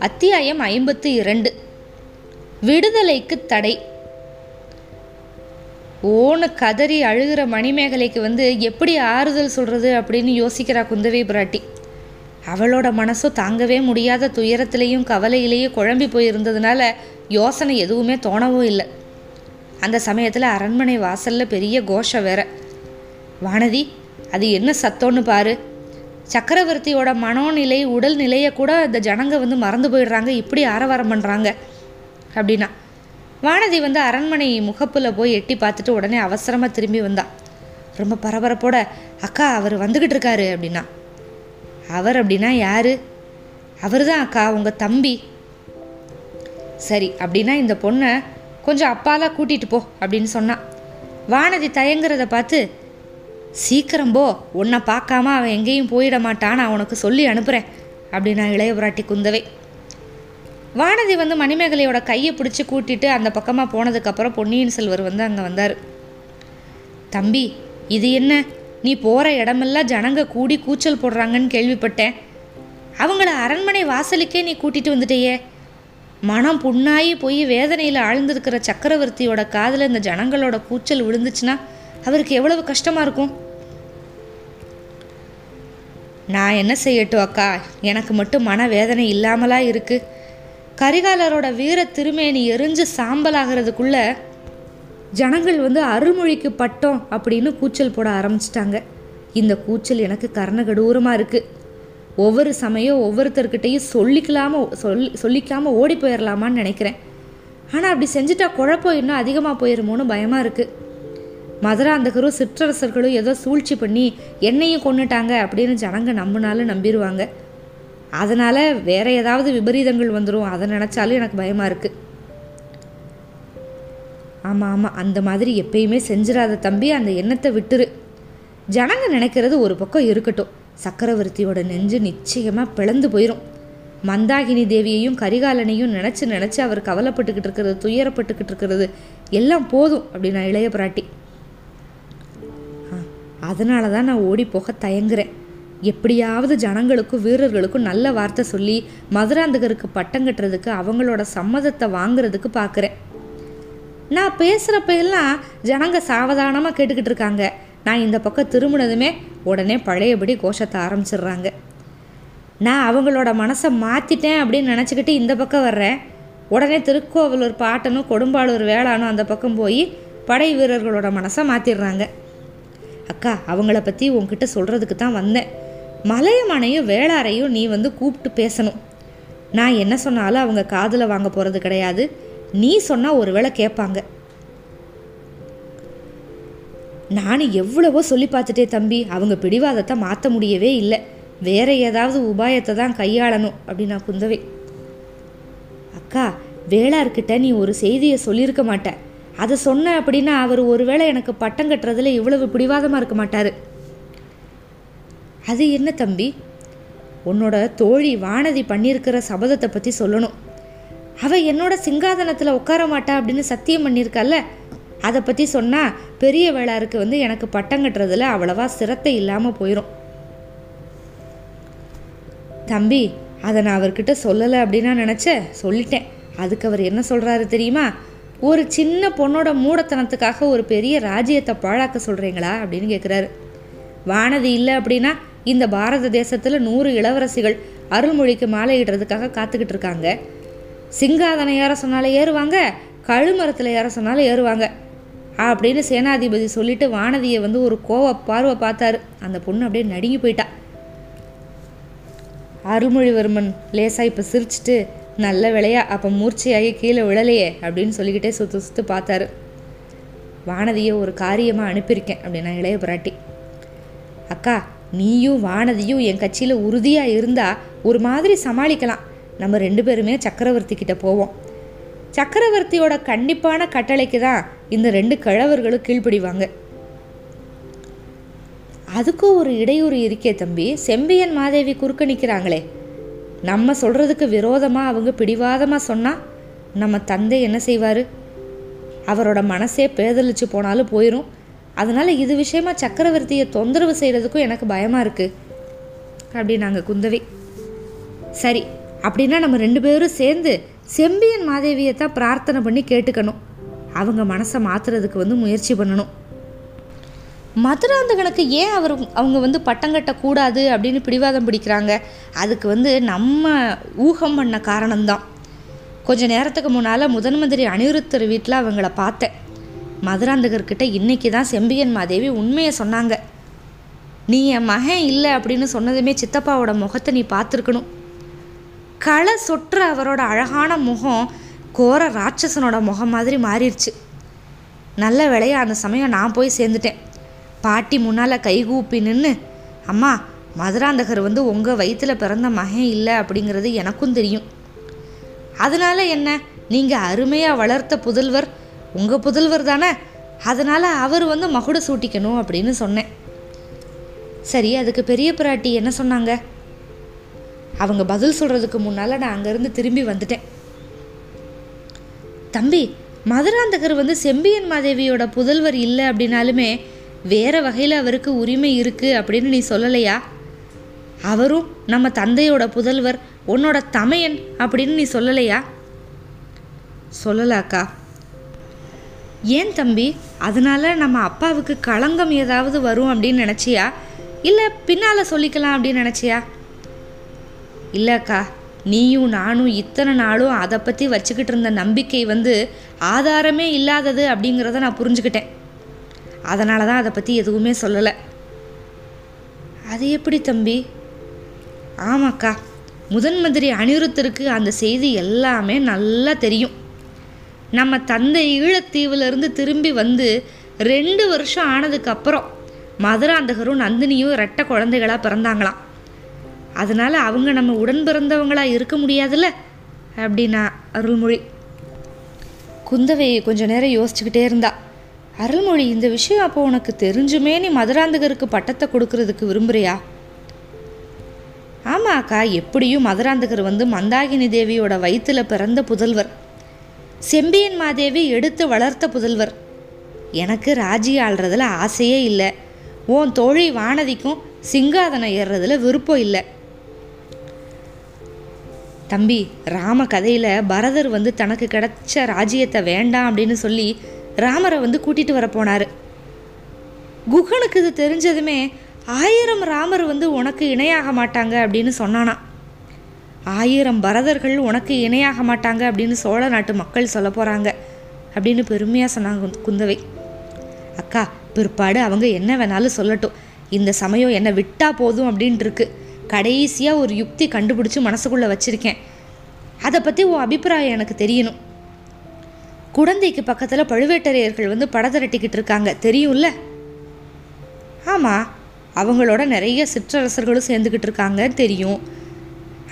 அத்தியாயம் ஐம்பத்து இரண்டு. விடுதலைக்கு தடை. ஓன கதறி அழுகிற மணிமேகலைக்கு வந்து எப்படி ஆறுதல் சொல்கிறது அப்படின்னு யோசிக்கிறா குந்தவை பிராட்டி. அவளோட மனசும் தாங்கவே முடியாத துயரத்திலையும் கவலையிலேயும் குழம்பி போயிருந்ததுனால யோசனை எதுவுமே தோணவும் இல்லை. அந்த சமயத்தில் அரண்மனை வாசலில் பெரிய கோஷம் வேற. வானதி அது என்ன சத்தோன்னு பாரு. சக்கரவர்த்தியோட மனோநிலை உடல் நிலையை கூட இந்த ஜனங்க வந்து மறந்து போயிடுறாங்க. இப்படி ஆரவாரம் பண்ணுறாங்க அப்படின்னா. வானதி வந்து அரண்மனை முகப்பில் போய் எட்டி பார்த்துட்டு உடனே அவசரமாக திரும்பி வந்தா. ரொம்ப பரபரப்போட அக்கா அவர் வந்துக்கிட்டு இருக்காரு அப்படின்னா. அவர் அப்படின்னா யாரு? அவர் தான் அக்கா உங்கள் தம்பி. சரி அப்படின்னா இந்த பொண்ணை கொஞ்சம் அப்பாலாம் கூட்டிகிட்டு போ அப்படின்னு சொன்னான் வானதி தயங்குறத பார்த்து சீக்கிரம் போ. உன்னை பார்க்காம அவன் எங்கேயும் போயிட மாட்டான். நான் உனக்கு சொல்லி அனுப்புகிறேன் அப்படின்னா இளைய புராட்டி குந்தவை. வானதி வந்து மணிமேகலையோட கையை பிடிச்சி கூட்டிட்டு அந்த பக்கமாக போனதுக்கப்புறம் பொன்னியின் செல்வர் வந்து அங்கே வந்தார். தம்பி இது என்ன? நீ போகிற இடமெல்லாம் ஜனங்க கூடி கூச்சல் போடுறாங்கன்னு கேள்விப்பட்டேன். அவங்கள அரண்மனை வாசலுக்கே நீ கூட்டிட்டு வந்துட்டேயே. மனம் புண்ணாகி போய் வேதனையில் ஆழ்ந்திருக்கிற சக்கரவர்த்தியோட காதில் இந்த ஜனங்களோட கூச்சல் விழுந்துச்சுன்னா அவருக்கு எவ்வளவு கஷ்டமாக இருக்கும்? நான் என்ன செய்யட்டும் அக்கா? எனக்கு மட்டும் மன வேதனை இல்லாமலா இருக்குது கரிகாலரோட வீர திருமேனி எரிஞ்சு சாம்பலாகிறதுக்குள்ள ஜனங்கள் வந்து அருள்மொழிக்கு பட்டோம் அப்படின்னு கூச்சல் போட ஆரம்பிச்சிட்டாங்க. இந்த கூச்சல் எனக்கு கர்ணகடூரமாக இருக்குது ஒவ்வொரு சமயம் ஒவ்வொருத்தர்கிட்டையும் சொல்லிக்கலாம சொல்லி சொல்லிக்காமல் ஓடி போயிடலாமான்னு நினைக்கிறேன். ஆனால் அப்படி செஞ்சுட்டா குழப்பம் இன்னும் அதிகமாக போயிருமோன்னு பயமாக இருக்குது மதுராந்தகரும் சிற்றரசர்களும் ஏதோ சூழ்ச்சி பண்ணி என்னையும் கொண்டுட்டாங்க அப்படின்னு ஜனங்க நம்பினாலும் நம்பிடுவாங்க அதனால் வேற ஏதாவது விபரீதங்கள் வந்துடும் அதை நினச்சாலும் எனக்கு பயமாக இருக்குது ஆமாம் ஆமாம் அந்த மாதிரி எப்பயுமே செஞ்சிடாத தம்பி அந்த எண்ணத்தை விட்டுரு. ஜனங்க நினைக்கிறது ஒரு பக்கம் இருக்கட்டும். சக்கரவர்த்தியோட நெஞ்சு நிச்சயமாக பிளந்து போயிடும் மந்தாகினி தேவியையும் கரிகாலனையும் நினச்சி நினச்சி அவர் கவலைப்பட்டுக்கிட்டு இருக்கிறது துயரப்பட்டுக்கிட்டு இருக்கிறது எல்லாம் போதும் அப்படின்னா இளைய பிராட்டி. அதனால தான் நான் ஓடி போக தயங்குறேன். எப்படியாவது ஜனங்களுக்கும் வீரர்களுக்கும் நல்ல வார்த்தை சொல்லி மதுராந்தகருக்கு பட்டம் கட்டுறதுக்கு அவங்களோட சம்மதத்தை வாங்குறதுக்கு பார்க்குறேன் நான் பேசுகிறப்ப எல்லாம் ஜனங்க சாவதானமாக கேட்டுக்கிட்டு இருக்காங்க. நான் இந்த பக்கம் திரும்பினதுமே உடனே பழையபடி கோஷத்தை ஆரம்பிச்சிடுறாங்க. நான் அவங்களோட மனசை மாற்றிட்டேன் அப்படின்னு நினச்சிக்கிட்டு இந்த பக்கம் வர்றேன். உடனே திருக்கோவலூர் பாட்டனும் கொடும்பாளூர் வேளானும் அந்த பக்கம் போய் படை வீரர்களோட மனசை மாற்றிடுறாங்க அக்கா அவங்கள பற்றி உங்ககிட்ட சொல்கிறதுக்கு தான் வந்தேன். மலையமானையும் வேளாரையும் நீ வந்து கூப்பிட்டு பேசணும். நான் என்ன சொன்னாலும் அவங்க காதில் வாங்க போகிறது கிடையாது. நீ சொன்னால் ஒருவேளை கேட்பாங்க. நானும் எவ்வளவோ சொல்லி பார்த்துட்டே தம்பி. அவங்க பிடிவாதத்தை மாற்ற முடியவே இல்லை. வேற ஏதாவது உபாயத்தை தான் கையாளணும் அப்படின்னா குந்தவை. அக்கா வேளார்கிட்ட நீ ஒரு செய்தியை சொல்லியிருக்க மாட்டேன் அதை சொன்ன அப்படின்னா அவர் ஒருவேளை எனக்கு பட்டம் கட்டுறதுல இவ்வளவு பிடிவாதமாக இருக்க மாட்டார். அது என்ன தம்பி? உன்னோட தோழி வானதி பண்ணியிருக்கிற சபதத்தை பற்றி சொல்லணும். அவள் என்னோட சிங்காதனத்தில் உட்கார மாட்டா அப்படின்னு சத்தியம் பண்ணியிருக்கல்ல அதை பற்றி சொன்னால் பெரிய வேளாருக்கு வந்து எனக்கு பட்டம் கட்டுறதுல அவ்வளவா சிரத்தை இல்லாமல் போயிடும் தம்பி அதை நான் அவர்கிட்ட சொல்லலை அப்படின்னு நினச்ச சொல்லிட்டேன். அதுக்கு அவர் என்ன சொல்கிறாரு தெரியுமா? ஒரு சின்ன பொண்ணோட மூடத்தனத்துக்காக ஒரு பெரிய ராஜ்யத்தை பாழாக்க சொல்கிறீங்களா அப்படின்னு கேட்குறாரு வானதி இல்லை அப்படின்னா இந்த பாரத தேசத்தில் நூறு இளவரசிகள் அருள்மொழிக்கு மாலையிடுறதுக்காக காத்துக்கிட்டு இருக்காங்க. சிங்காதனை ஏற சொன்னாலும் ஏறுவாங்க கழுமரத்தில் ஏற சொன்னாலும் ஏறுவாங்க அப்படின்னு சேனாதிபதி சொல்லிட்டு வானதியை வந்து ஒரு கோவ பார்வை பார்த்தாரு. அந்த பொண்ணு அப்படியே நடுங்கி போயிட்டா. அருள்மொழிவர்மன் லேசா இப்போ சிரிச்சிட்டு நல்ல விளையா அப்போ மூர்ச்சையாகி கீழே விழலையே அப்படின்னு சொல்லிக்கிட்டே சுற்று சுற்று பார்த்தாரு. வானதியை ஒரு காரியமாக அனுப்பியிருக்கேன் அப்படின்னா இளைய பிராட்டி. அக்கா நீயும் வானதியும் என் கட்சியில் உறுதியாக இருந்தால் ஒரு மாதிரி சமாளிக்கலாம். நம்ம ரெண்டு பேருமே சக்கரவர்த்தி கிட்ட போவோம். சக்கரவர்த்தியோட கண்டிப்பான கட்டளைக்கு தான் இந்த ரெண்டு கிழவர்களும் கீழ்ப்படிவாங்க. அதுக்கும் ஒரு இடையூறு இருக்கே தம்பி செம்பியன் மாதேவி குறுக்க நிற்கிறாங்களே நம்ம சொல்கிறதுக்கு விரோதமாக அவங்க பிடிவாதமாக சொன்னால் நம்ம தந்தை என்ன செய்வார்? அவரோட மனசே பேதலிச்சு போனாலும் போயிடும் அதனால் இது விஷயமா சக்கரவர்த்தியை தொந்தரவு செய்கிறதுக்கும் எனக்கு பயமாக இருக்குது அப்படின்னாங்க குந்தவி. சரி அப்படின்னா நம்ம ரெண்டு பேரும் சேர்ந்து செம்பியன் மாதேவியை தான் பிரார்த்தனை பண்ணி கேட்டுக்கணும். அவங்க மனசை மாற்றுறதுக்கு வந்து முயற்சி பண்ணணும். மதுராந்தகனுக்கு ஏன் அவர் அவங்க வந்து பட்டம் கட்டக்கூடாது அப்படின்னு பிடிவாதம் பிடிக்கிறாங்க? அதுக்கு வந்து நம்ம ஊகம் பண்ண காரணம்தான். கொஞ்சம் நேரத்துக்கு முன்னால் முதன் மந்திரி அனிருத்தர் வீட்டில் அவங்கள பார்த்தேன். மதுராந்தகர்கிட்ட இன்னைக்கு தான் செம்பியன் மாதேவி உண்மையை சொன்னாங்க. நீ என் மகன் இல்லை அப்படின்னு சொன்னதுமே சித்தப்பாவோட முகத்தை நீ பார்த்துருக்கணும். களை சொற்ற அவரோட அழகான முகம் கோர ராட்சசனோட முகம் மாதிரி மாறிடுச்சு. நல்ல வேலையாக அந்த சமயம் நான் போய் சேர்ந்துட்டேன். பாட்டி முன்னால் கைகூப்பி நின்று அம்மா மதுராந்தகர் வந்து உங்கள் வயிற்றில் பிறந்த மகன் இல்லை அப்படிங்கிறது எனக்கும் தெரியும். அதனால என்ன? நீங்கள் அருமையாக வளர்த்த புதல்வர் உங்கள் புதல்வர் தானே? அதனால் அவர் வந்து மகுட சூட்டிக்கணும் அப்படின்னு சொன்னேன். சரி அதுக்கு பெரிய பிராட்டி என்ன சொன்னாங்க? அவங்க பதில் சொல்கிறதுக்கு முன்னால் நான் அங்கேருந்து திரும்பி வந்துட்டேன். தம்பி மதுராந்தகர் வந்து செம்பியன் மாதேவியோட புதல்வர் இல்லை அப்படின்னாலுமே வேற வகையில் அவருக்கு உரிமை இருக்குது அப்படின்னு நீ சொல்லலையா? அவரும் நம்ம தந்தையோட புதல்வர் உன்னோட தமையன் அப்படின்னு நீ சொல்லலையா? சொல்லலாக்கா. ஏன் தம்பி? அதனால நம்ம அப்பாவுக்கு களங்கம் ஏதாவது வரும் அப்படின்னு நினச்சியா? இல்லை பின்னால் சொல்லிக்கலாம் அப்படின்னு நினச்சியா? இல்லைக்கா நீயும் நானும் இத்தனை நாளும் அதை பற்றி வச்சுக்கிட்டு இருந்த நம்பிக்கை வந்து ஆதாரமே இல்லாதது அப்படிங்கிறத நான் புரிஞ்சுக்கிட்டேன். அதனால தான் அதை பற்றி எதுவுமே சொல்லலை. அது எப்படி தம்பி? ஆமாக்கா முதன் மந்திரி அனிருத்தருக்கு அந்த செய்தி எல்லாமே நல்லா தெரியும். நம்ம தந்தை ஈழத்தீவுலேருந்து திரும்பி வந்து ரெண்டு வருஷம் ஆனதுக்கப்புறம் மதுராந்தகரும் நந்தினியும் ரெட்ட குழந்தைகளாக பிறந்தாங்களாம். அதனால் அவங்க நம்ம உடன் பிறந்தவங்களாக இருக்க முடியாதுல்ல? அப்படின்னா அருள்மொழி. குந்தவை கொஞ்ச நேரம் யோசிச்சுக்கிட்டே இருந்தாள் அருள்மொழி இந்த விஷயம் அப்போ உனக்கு தெரிஞ்சுமே நீ மதுராந்தகருக்கு பட்டத்தை கொடுக்கறதுக்கு விரும்புறியா? ஆமா அக்கா எப்படியும் மதுராந்தகர் வந்து மந்தாகினி தேவியோட வயிற்றில் பிறந்த புதல்வர். செம்பியன் மாதேவி எடுத்து வளர்த்த புதல்வர். எனக்கு ராஜி ஆள்றதுல ஆசையே இல்லை. உன் தோழி வானதிக்கும் சிங்காதனம் ஏறுறதுல விருப்பம் இல்லை. தம்பி ராம கதையில் பரதர் வந்து தனக்கு கிடைச்ச ராஜ்யத்தை வேண்டாம் அப்படின்னு சொல்லி ராமரை வந்து கூட்டிகிட்டு வர போனார். குகனுக்கு இது தெரிஞ்சதுமே ஆயிரம் ராமர் வந்து உனக்கு இணையாக மாட்டாங்க அப்படின்னு சொன்னானா. ஆயிரம் பரதர்கள் உனக்கு இணையாக மாட்டாங்க அப்படின்னு சோழ நாட்டு மக்கள் சொல்ல போகிறாங்க அப்படின்னு பெருமையாக சொன்னாங்க குந்தவை. அக்கா பிற்பாடு அவங்க என்ன வேணாலும் சொல்லட்டும். இந்த சமயம் என்னை விட்டா போதும் அப்படின்ட்டுருக்கு கடைசியாக ஒரு யுக்தி கண்டுபிடிச்சி மனசுக்குள்ளே வச்சுருக்கேன். அதை பற்றி உன் அபிப்பிராயம் எனக்கு தெரியணும். குழந்தைக்கு பக்கத்தில் பழுவேட்டரையர்கள் வந்து படதிரட்டிக்கிட்டு இருக்காங்க. தெரியும்ல? ஆமாம் அவங்களோட நிறைய சிற்றரசர்களும் சேர்ந்துக்கிட்டு இருக்காங்க தெரியும்.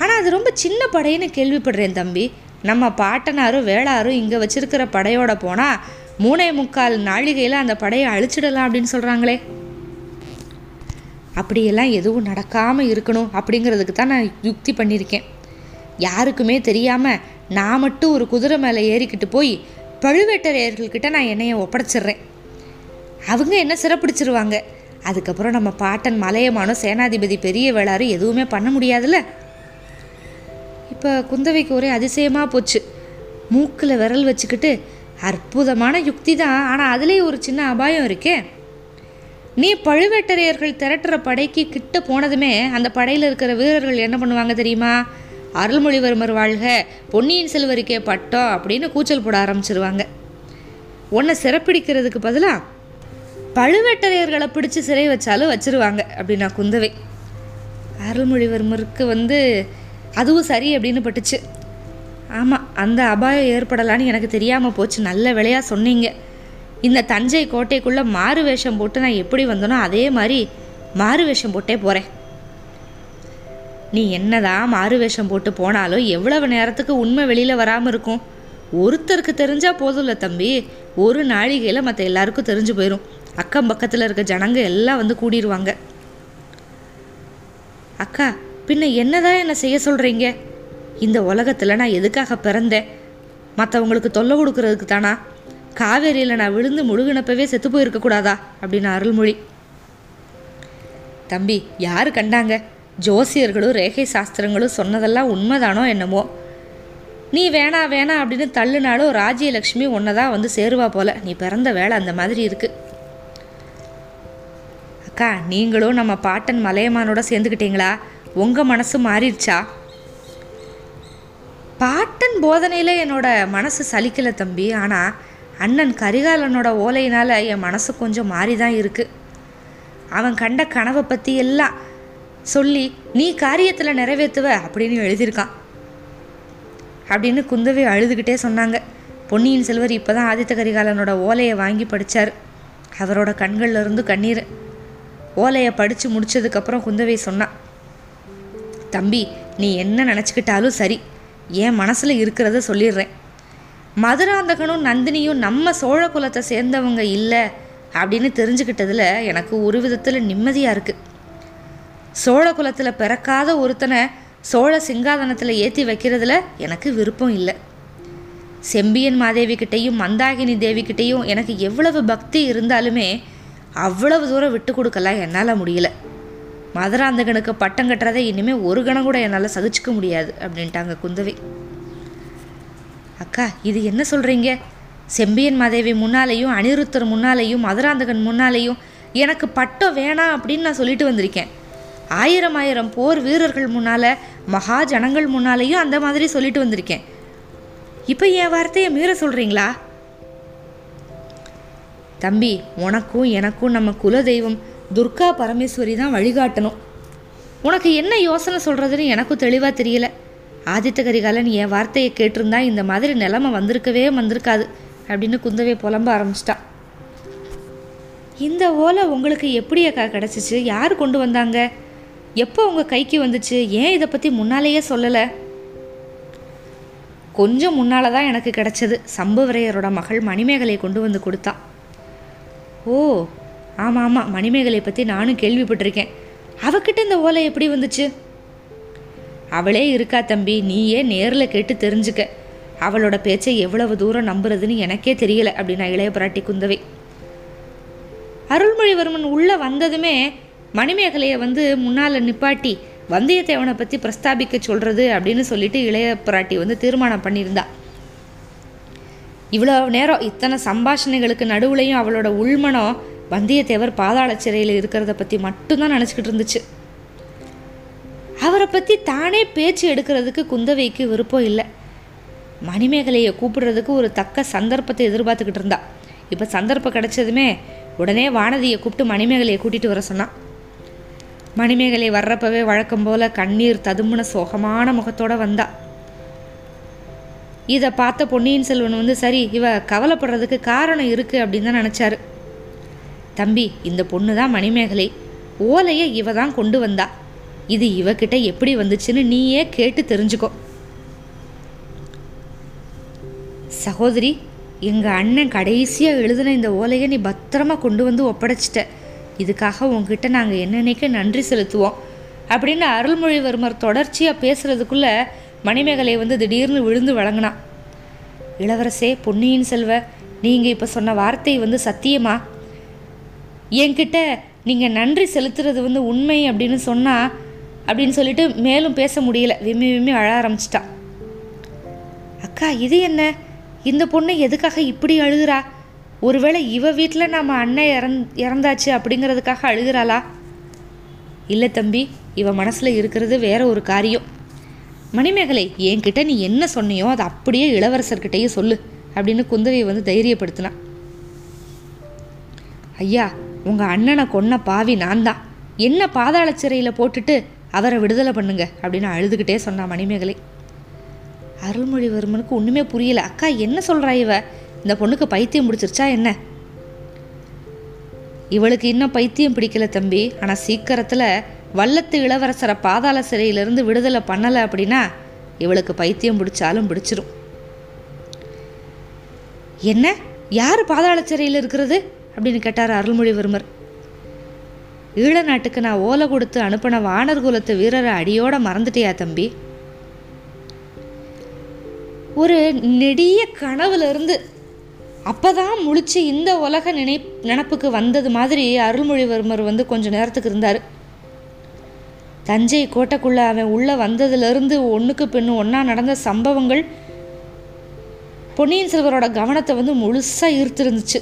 ஆனால் அது ரொம்ப சின்ன படைன்னு கேள்விப்படுறேன் தம்பி. நம்ம பாட்டனாரும் வேளாரும் இங்கே வச்சிருக்கிற படையோட போனால் மூணே முக்கால் நாழிகையில் அந்த படையை அழிச்சிடலாம் அப்படின்னு சொல்கிறாங்களே அப்படியெல்லாம் எதுவும் நடக்காமல் இருக்கணும் அப்படிங்கிறதுக்கு தான் நான் யுக்தி பண்ணியிருக்கேன். யாருக்குமே தெரியாமல் நான் மட்டும் ஒரு குதிரை மேலே ஏறிக்கிட்டு போய் பழுவேட்டரையர்கள்கிட்ட நான் என்னைய ஒப்படைச்சிடுறேன். அவங்க என்ன சிறப்பிடிச்சிருவாங்க? அதுக்கப்புறம் நம்ம பாட்டன் மலையமானோ சேனாதிபதி பெரிய வேளாறு எதுவுமே பண்ண முடியாதுல்ல? இப்போ குந்தவைக்கு ஒரே அதிசயமாக போச்சு. மூக்கில் விரல் வச்சுக்கிட்டு அற்புதமான யுக்தி தான். ஆனால் அதுலேயே ஒரு சின்ன அபாயம் இருக்கே. நீ பழுவேட்டரையர்கள் திரட்டுற படைக்கு கிட்ட போனதுமே அந்த படையில் இருக்கிற வீரர்கள் என்ன பண்ணுவாங்க தெரியுமா? அருள்மொழிவர்மர் வாழ்க பொன்னியின் செல்வருக்கே பட்டம் அப்படின்னு கூச்சல் போட ஆரம்பிச்சிருவாங்க. உன்னை சிறப்பிடிக்கிறதுக்கு பதிலாக பழுவேட்டரையர்களை பிடிச்சி சிறை வச்சாலும் வச்சிருவாங்க அப்படின்னா குந்தவை. அருள்மொழிவர்மருக்கு வந்து அதுவும் சரி அப்படின்னு பட்டுச்சு. ஆமாம் அந்த அபாயம் ஏற்படலான்னு எனக்கு தெரியாமல் போச்சு. நல்ல விலையாக சொன்னீங்க. இந்த தஞ்சை கோட்டைக்குள்ளே மாறு வேஷம் போட்டு நான் எப்படி வந்தேனோ அதே மாதிரி மாறு வேஷம் போட்டே போகிறேன் நீ என்னதான் மாறு வேஷம் போட்டு போனாலும் எவ்வளவு நேரத்துக்கு உண்மை வெளியில் வராமல் இருக்கும்? ஒருத்தருக்கு தெரிஞ்சால் போதும்ல தம்பி. ஒரு நாழிகையில் மற்ற எல்லாருக்கும் தெரிஞ்சு போயிடும் அக்கம் பக்கத்தில் இருக்க ஜனங்க எல்லாம் வந்து கூடிடுவாங்க அக்கா பின்ன என்னதான் என்னை செய்ய சொல்கிறீங்க இந்த உலகத்தில் நான் எதுக்காக பிறந்தேன்? மற்றவங்களுக்கு தொல்லை கொடுக்கறதுக்கு தானா? காவேரியில் நான் விழுந்து முழுகினப்பவே செத்து போயிருக்கக்கூடாதா அப்படின்னு அருள்மொழி. தம்பி யார் கண்டாங்க? ஜோசியர்களும் ரேகை சாஸ்திரங்களும் சொன்னதெல்லாம் உண்மைதானோ என்னமோ? நீ வேணா வேணா அப்படின்னு தள்ளுனாலும் ராஜ்யலக்ஷ்மி உன்னை தான் வந்து சேருவா போல. நீ பிறந்த வேலை அந்த மாதிரி இருக்கு. அக்கா நீங்களும் நம்ம பாட்டன் மலையமானோட சேர்ந்துக்கிட்டீங்களா உங்கள் மனசு மாறிடுச்சா? பாட்டன் போதனையில் என்னோட மனசு சலிக்கலை தம்பி. ஆனால் அண்ணன் கரிகாலனோட ஓலையினால் என் மனசு கொஞ்சம் மாறி தான் இருக்குது அவன் கண்ட கனவை பற்றி எல்லாம் சொல்லி நீ காரியத்தில் நிறைவேற்றுவ அப்படின்னு எழுதியிருக்கான் அப்படின்னு குந்தவை அழுதுகிட்டே சொன்னாங்க. பொன்னியின் செல்வர் இப்போ தான் ஆதித்த கரிகாலனோட ஓலையை வாங்கி படித்தார் அவரோட கண்கள்ல இருந்து கண்ணீர். ஓலையை படித்து முடிச்சதுக்கப்புறம் குந்தவை சொன்னான் தம்பி நீ என்ன நினச்சிக்கிட்டாலும் சரி என் மனசில் இருக்கிறத சொல்லிடுறேன். மதுராந்தகனும் நந்தினியும் நம்ம சோழ குலத்தை சேர்ந்தவங்க இல்லை அப்படின்னு தெரிஞ்சுக்கிட்டதில் எனக்கு ஒரு விதத்தில் நிம்மதியாக இருக்குது சோழ குலத்தில் பிறக்காத ஒருத்தனை சோழ சிங்காதனத்தில் ஏற்றி வைக்கிறதுல எனக்கு விருப்பம் இல்லை. செம்பியன் மாதேவி கிட்டேயும் மந்தாகினி தேவி கிட்டேயும் எனக்கு எவ்வளவு பக்தி இருந்தாலுமே அவ்வளவு தூரம் விட்டு கொடுக்கலாம் என்னால் முடியல. மதுராந்தகனுக்கு பட்டம் கட்டுறதை இனிமேல் ஒரு கணம் கூட என்னால் சகிச்சுக்க முடியாது அப்படின்ட்டாங்க குந்தவை. அக்கா இது என்ன சொல்கிறீங்க செம்பியன் மாதேவி முன்னாலேயும் அனிருத்தர் முன்னாலேயும் மதுராந்தகன் முன்னாலேயும் எனக்கு பட்டம் வேணாம் அப்படின்னு நான் சொல்லிட்டு வந்திருக்கேன். ஆயிரம் ஆயிரம் போர் வீரர்கள் முன்னால் மகா ஜனங்கள் முன்னாலேயும் அந்த மாதிரி சொல்லிட்டு வந்திருக்கேன். இப்போ என் வார்த்தையை மீற சொல்கிறீங்களா தம்பி உனக்கும் எனக்கும் நம்ம குலதெய்வம் துர்கா பரமேஸ்வரி தான் வழிகாட்டணும். உனக்கு என்ன யோசனை சொல்கிறதுன்னு எனக்கும் தெளிவாக தெரியல. ஆதித்த கரிகாலன் என் வார்த்தையை கேட்டிருந்தா இந்த மாதிரி நிலமை வந்திருக்கவே வந்திருக்காது அப்படின்னு குந்தவை புலம்ப ஆரம்பிச்சிட்டான் இந்த ஓலை உங்களுக்கு எப்படி அக்கா கிடச்சிச்சு? யார் கொண்டு வந்தாங்க? எப்போ உங்கள் கைக்கு வந்துச்சு? ஏன் இதை பற்றி முன்னாலேயே சொல்லலை? கொஞ்சம் முன்னால் தான் எனக்கு கிடைச்சது. சம்புவரையரோட மகள் மணிமேகலை கொண்டு வந்து கொடுத்தா. ஓ ஆமாம் ஆமாம் மணிமேகலை பற்றி நானும் கேள்விப்பட்டிருக்கேன். அவகிட்ட இந்த ஓலை எப்படி வந்துச்சு? அவளே இருக்கா தம்பி. நீயே நேரில் கேட்டு தெரிஞ்சுக்க. அவளோட பேச்சை எவ்வளவு தூரம் நம்புறதுன்னு எனக்கே தெரியல அப்படின்னா இளைய பிராட்டி குந்தவை. அருள்மொழிவர்மன் உள்ளே வந்ததுமே மணிமேகலையை வந்து முன்னால் நிப்பாட்டி வந்தியத்தேவனை பற்றி பிரஸ்தாபிக்க சொல்கிறது அப்படின்னு சொல்லிட்டு இளைய பிராட்டி வந்து தீர்மானம் பண்ணியிருந்தா. இவ்வளோ நேரம் இத்தனை சம்பாஷணைகளுக்கு நடுவுலையும் அவளோட உள்மனம் வந்தியத்தேவர் பாதாள சிறையில் இருக்கிறத பற்றி மட்டும்தான் நினச்சிக்கிட்டு இருந்துச்சு. அவரை பற்றி தானே பேச்சு எடுக்கிறதுக்கு குந்தவைக்கு விருப்பம் இல்லை. மணிமேகலையை கூப்பிடுறதுக்கு ஒரு தக்க சந்தர்ப்பத்தை எதிர்பார்த்துக்கிட்டு இருந்தா. இப்போ சந்தர்ப்பம் கிடைச்சதுமே உடனே வானதியை கூப்பிட்டு மணிமேகலையை கூட்டிகிட்டு வர சொன்னான் மணிமேகலை வர்றப்பவே வழக்கம் போல கண்ணீர் ததும்புன சோகமான முகத்தோட வந்தா. இதை பார்த்த பொன்னியின் செல்வன் வந்து சரி இவ கவலைப்படுறதுக்கு காரணம் இருக்குது அப்படின்னு தான் நினச்சாரு. தம்பி இந்த பொண்ணு தான் மணிமேகலை. ஓலையை இவ தான் கொண்டு வந்தா. இது இவகிட்ட எப்படி வந்துச்சுன்னு நீயே கேட்டு தெரிஞ்சுக்கோ. சகோதரி எங்கள் அண்ணன் கடைசியாக எழுதின இந்த ஓலையை நீ பத்திரமா கொண்டு வந்து ஒப்படைச்சிட்ட. இதுக்காக உங்ககிட்ட நாங்கள் என்னென்னைக்கு நன்றி செலுத்துவோம். அப்படின்னு அருள்மொழிவர்மர் தொடர்ச்சியாக பேசுகிறதுக்குள்ளே மணிமேகலை வந்து திடீர்னு விழுந்து வழங்கினான் இளவரசே பொன்னியின் செல்வ நீங்கள் இப்போ சொன்ன வார்த்தை வந்து சத்தியமா? என்கிட்ட நீங்கள் நன்றி செலுத்துறது வந்து உண்மை அப்படின்னு சொன்னால் அப்படின்னு சொல்லிட்டு மேலும் பேச முடியல. விம்மி விம்மி அழ ஆரம்பிச்சிட்டான் அக்கா இது என்ன? இந்த பொண்ணு எதுக்காக இப்படி அழுகிறா? ஒருவேளை இவ வீட்டில் நம்ம அண்ணன் இறந் இறந்தாச்சு அப்படிங்கிறதுக்காக அழுகிறாளா? இல்லை தம்பி இவ மனசில் இருக்கிறது வேற ஒரு காரியம். மணிமேகலை என்கிட்ட நீ என்ன சொன்னியோ அதை அப்படியே இளவரசர்கிட்டயே சொல்லு அப்படின்னு குந்தவை வந்து தைரியப்படுத்தினான் ஐயா உங்கள் அண்ணனை கொன்ன பாவி நான் தான் என்ன பாதாள சிறையில் போட்டுட்டு அவரை விடுதலை பண்ணுங்க அப்படின்னு அழுதுகிட்டே சொன்னா மணிமேகலை. அருள்மொழிவர்மனுக்கு ஒன்றுமே புரியல. அக்கா என்ன சொல்கிறா இவ? இந்த பொண்ணுக்கு பைத்தியம் பிடிச்சிருச்சா என்ன? இவளுக்கு இன்னும் பைத்தியம் பிடிக்கல தம்பி. ஆனால் சீக்கிரத்தில் வல்லத்து இளவரசரை பாதாள சிறையிலிருந்து விடுதலை பண்ணலை அப்படின்னா இவளுக்கு பைத்தியம் பிடிச்சாலும் பிடிச்சிரும். என்ன? யார் பாதாள சிறையில் இருக்கிறது? அப்படின்னு கேட்டார் அருள்மொழிவர்மர். ஈழ நாட்டுக்கு நான் ஓலை கொடுத்து அனுப்பின வானர் குலத்து வீரரை அடியோட மறந்துட்டியா தம்பி? ஒரு நெடிய கனவுலேருந்து அப்போ தான் முழிச்சு இந்த உலக நினை நினப்புக்கு வந்தது மாதிரி அருள்மொழிவர்மர் வந்து கொஞ்சம் நேரத்துக்கு இருந்தார். தஞ்சை கோட்டைக்குள்ளே அவன் உள்ளே வந்ததுலேருந்து ஒன்றுக்கு பின்னு ஒன்றா நடந்த சம்பவங்கள் பொன்னியின் செல்வரோட கவனத்தை வந்து முழுசாக ஈர்த்திருந்துச்சு.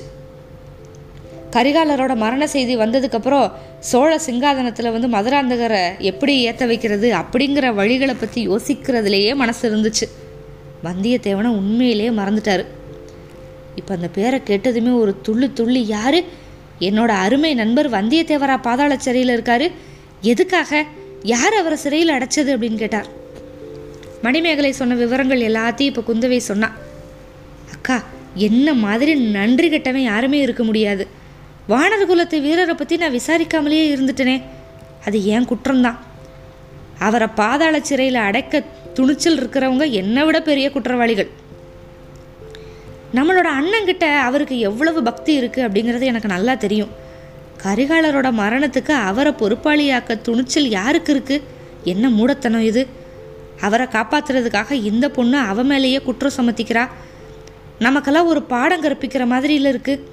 கரிகாலரோட மரண செய்தி வந்ததுக்கப்புறம் சோழ சிங்காதனத்தில் வந்து மதுராந்தகரை எப்படி ஏற்ற வைக்கிறது அப்படிங்கிற வழிகளை பற்றி யோசிக்கிறதுலேயே மனசு இருந்துச்சு. வந்தியத்தேவனை உண்மையிலேயே மறந்துட்டார். இப்போ அந்த பேரை கேட்டதுமே ஒரு துள்ளு துள்ளி யாரு? என்னோட அருமை நண்பர் வந்தியத்தேவரா பாதாள சிறையில் இருக்காரு. எதுக்காக? யார் அவரை சிறையில் அடைச்சது? அப்படின்னு கேட்டார். மணிமேகலை சொன்ன விவரங்கள் எல்லாத்தையும் இப்போ குந்தவை சொன்னான் அக்கா என்ன மாதிரி நன்றி கெட்டவன் யாருமே இருக்க முடியாது. வானர் குலத்து வீரரை பற்றி நான் விசாரிக்காமலேயே இருந்துட்டேனே. அது ஏன் குற்றம்தான். அவரை பாதாள சிறையில் அடைக்க துணிச்சல் இருக்கிறவங்க என்னை விட பெரிய குற்றவாளிகள். நம்மளோட அண்ணங்கிட்ட அவருக்கு எவ்வளவு பக்தி இருக்குது அப்படிங்கிறது எனக்கு நல்லா தெரியும். கரிகாலரோட மரணத்துக்கு அவரை பொறுப்பாளியாக்க துணிச்சல் யாருக்கு இருக்கு? என்ன மூடத்தனம் இது? அவரை காப்பாத்துறதுக்காக இந்த பொண்ணு அவ மேலேயே குற்றம் சமத்திக்கிறா? நமக்கெல்லாம் ஒரு பாடம் கற்பிக்கிற மாதிரில இருக்குது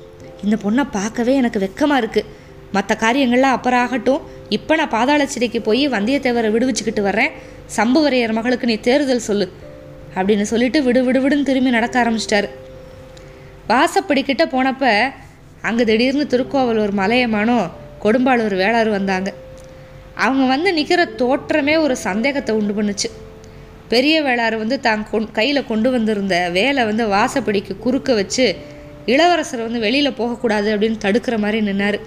இந்த பொண்ணை பார்க்கவே எனக்கு வெக்கமாக இருக்குது மற்ற காரியங்கள்லாம் அப்புறம் ஆகட்டும் இப்போ நான் பாதாள சிறைக்கு போய் வந்தியத்தேவரை விடுவிச்சுக்கிட்டு வர்றேன். சம்புவரையர் மகளுக்கு நீ தேர்தல் சொல்லு அப்படின்னு சொல்லிட்டு விடு விடு விடுன்னு திரும்பி நடக்க ஆரம்பிச்சிட்டாரு. வாசப்படிக்கிட்ட போனப்ப அங்கே திடீர்னு திருக்கோவலூர் மலையமானோ கொடும்பாளூர் வேளாறு வந்தாங்க. அவங்க வந்து நிற்கிற தோற்றமே ஒரு சந்தேகத்தை உண்டு பண்ணுச்சு. பெரிய வேளாறு வந்து தான் கொண் கையில் கொண்டு வந்திருந்த வேலை வந்து வாசப்படிக்கு குறுக்க வச்சு இளவரசர் வந்து வெளியில் போகக்கூடாது அப்படின்னு தடுக்கிற மாதிரி நின்னார்.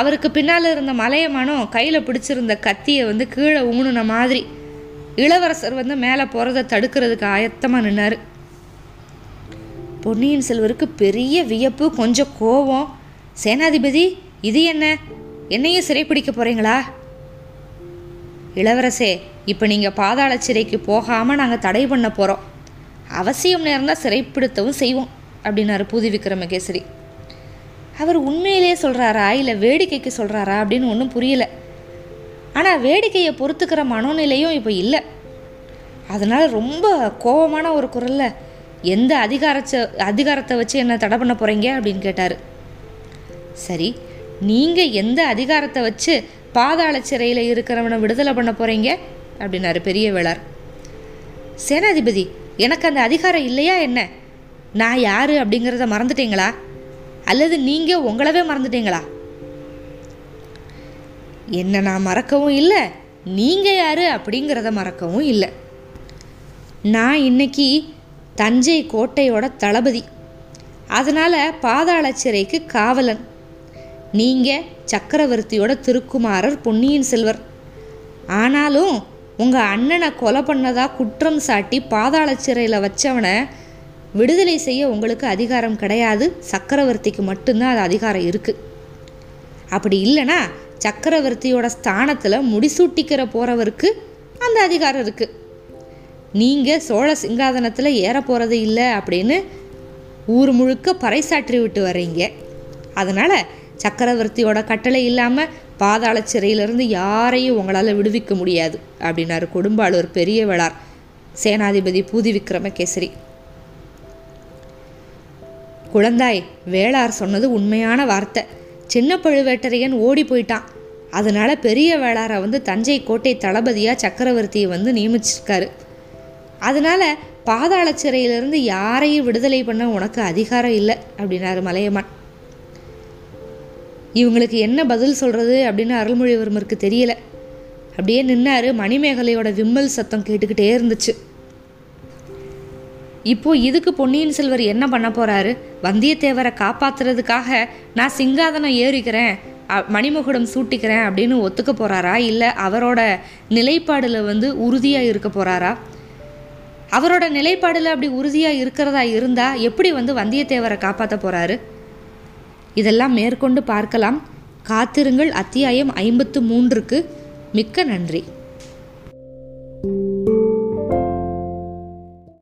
அவருக்கு பின்னால் இருந்த மலையமானும் கையில் பிடிச்சிருந்த கத்தியை வந்து கீழே ஊணுன மாதிரி இளவரசர் வந்து மேலே போகிறத தடுக்கிறதுக்கு ஆயத்தமாக நின்னார். பொன்னியின் செல்வருக்கு பெரிய வியப்பு கொஞ்சம் கோபம். சேனாதிபதி இது என்ன? என்னையும் சிறைப்பிடிக்க போகிறீங்களா இளவரசே இப்போ நீங்கள் பாதாள சிறைக்கு போகாமல் நாங்கள் தடை பண்ண போகிறோம் அவசியம் நேர்ந்தால் சிறைப்பிடித்தவும் செய்வோம் அப்படின்னாரு பூதி விக்ரமகேசரி. அவர் உண்மையிலேயே சொல்கிறாரா இல்லை வேடிக்கைக்கு சொல்கிறாரா அப்படின்னு ஒன்றும் புரியல. ஆனால் வேடிக்கையை பொறுத்துக்கிற மனோநிலையும் இப்போ இல்லை. அதனால் ரொம்ப கோபமான ஒரு குரலில் எந்த அதிகாரச்ச அதிகாரத்தை வச்சு என்ன தடை பண்ண போகிறீங்க அப்படின்னு கேட்டார். சரி நீங்கள் எந்த அதிகாரத்தை வச்சு பாதாள சிறையில் இருக்கிறவனை விடுதலை பண்ண போகிறீங்க அப்படின்னாரு பெரிய வேளார். சேனாதிபதி எனக்கு அந்த அதிகாரம் இல்லையா என்ன? நான் யார் அப்படிங்கிறத மறந்துட்டீங்களா? அல்லது நீங்கள் உங்களவே மறந்துட்டீங்களா? என்ன நான் மறக்கவும் இல்லை நீங்கள் யார் அப்படிங்கிறத மறக்கவும் இல்லை. நான் இன்னைக்கு தஞ்சை கோட்டையோட தளபதி. அதனால் பாதாள சிறைக்கு காவலன். நீங்கள் சக்கரவர்த்தியோட திருக்குமாரர் பொன்னியின் செல்வர். ஆனாலும் உங்கள் அண்ணனை கொலை பண்ணதா குற்றம் சாட்டி பாதாள சிறையில் வச்சவனை விடுதலை செய்ய உங்களுக்கு அதிகாரம் கிடையாது. சக்கரவர்த்திக்கு மட்டும்தான் அது அதிகாரம் இருக்குது அப்படி இல்லைன்னா சக்கரவர்த்தியோட ஸ்தானத்தில் முடிசூட்டிக்கிற போகிறவருக்கு அந்த அதிகாரம் இருக்குது நீங்கள் சோழ சிங்காதனத்தில் ஏற போகிறது இல்லை அப்படின்னு ஊர் முழுக்க பறைசாற்றி விட்டு வர்றீங்க. அதனால் சக்கரவர்த்தியோட கட்டளை இல்லாமல் பாதாள சிறையிலிருந்து யாரையும் உங்களால் விடுவிக்க முடியாது அப்படின்னாரு கொடும்பாளூர் பெரிய வேளார் சேனாதிபதி பூதி விக்ரமகேசரி. குழந்தாய் வேளார் சொன்னது உண்மையான வார்த்தை. சின்ன பழுவேட்டரையன் ஓடி போயிட்டான். அதனால பெரிய வேளாரை வந்து தஞ்சை கோட்டை தளபதியாக சக்கரவர்த்தியை வந்து நியமிச்சிருக்காரு. அதனால பாதாள சிறையிலிருந்து யாரையும் விடுதலை பண்ண உனக்கு அதிகாரம் இல்லை அப்படின்னாரு மலையமான். இவங்களுக்கு என்ன பதில் சொல்கிறது அப்படின்னு அருள்மொழிவர்மருக்கு தெரியல. அப்படியே நின்னாரு மணிமேகலையோட விம்மல் சத்தம் கேட்டுக்கிட்டே இருந்துச்சு. இப்போ இதுக்கு பொன்னியின் செல்வர் என்ன பண்ண போறாரு? வந்தியத்தேவரை காப்பாத்துறதுக்காக நான் சிங்காதனம் ஏறிக்கிறேன் அ- மணிமகுடம் சூட்டிக்கிறேன் அப்படின்னு ஒத்துக்க போறாரா? இல்லை அவரோட நிலைப்பாடுல வந்து உறுதியா இருக்க போறாரா? அவரோட நிலைப்பாடில் அப்படி உறுதியாக இருக்கிறதா இருந்தால் எப்படி வந்து வந்தியத்தேவரை காப்பாற்ற போகிறாரு இதெல்லாம் மேற்கொண்டு பார்க்கலாம். காத்திருங்கள். அத்தியாயம் ஐம்பத்து மூன்றுக்கு மிக்க நன்றி.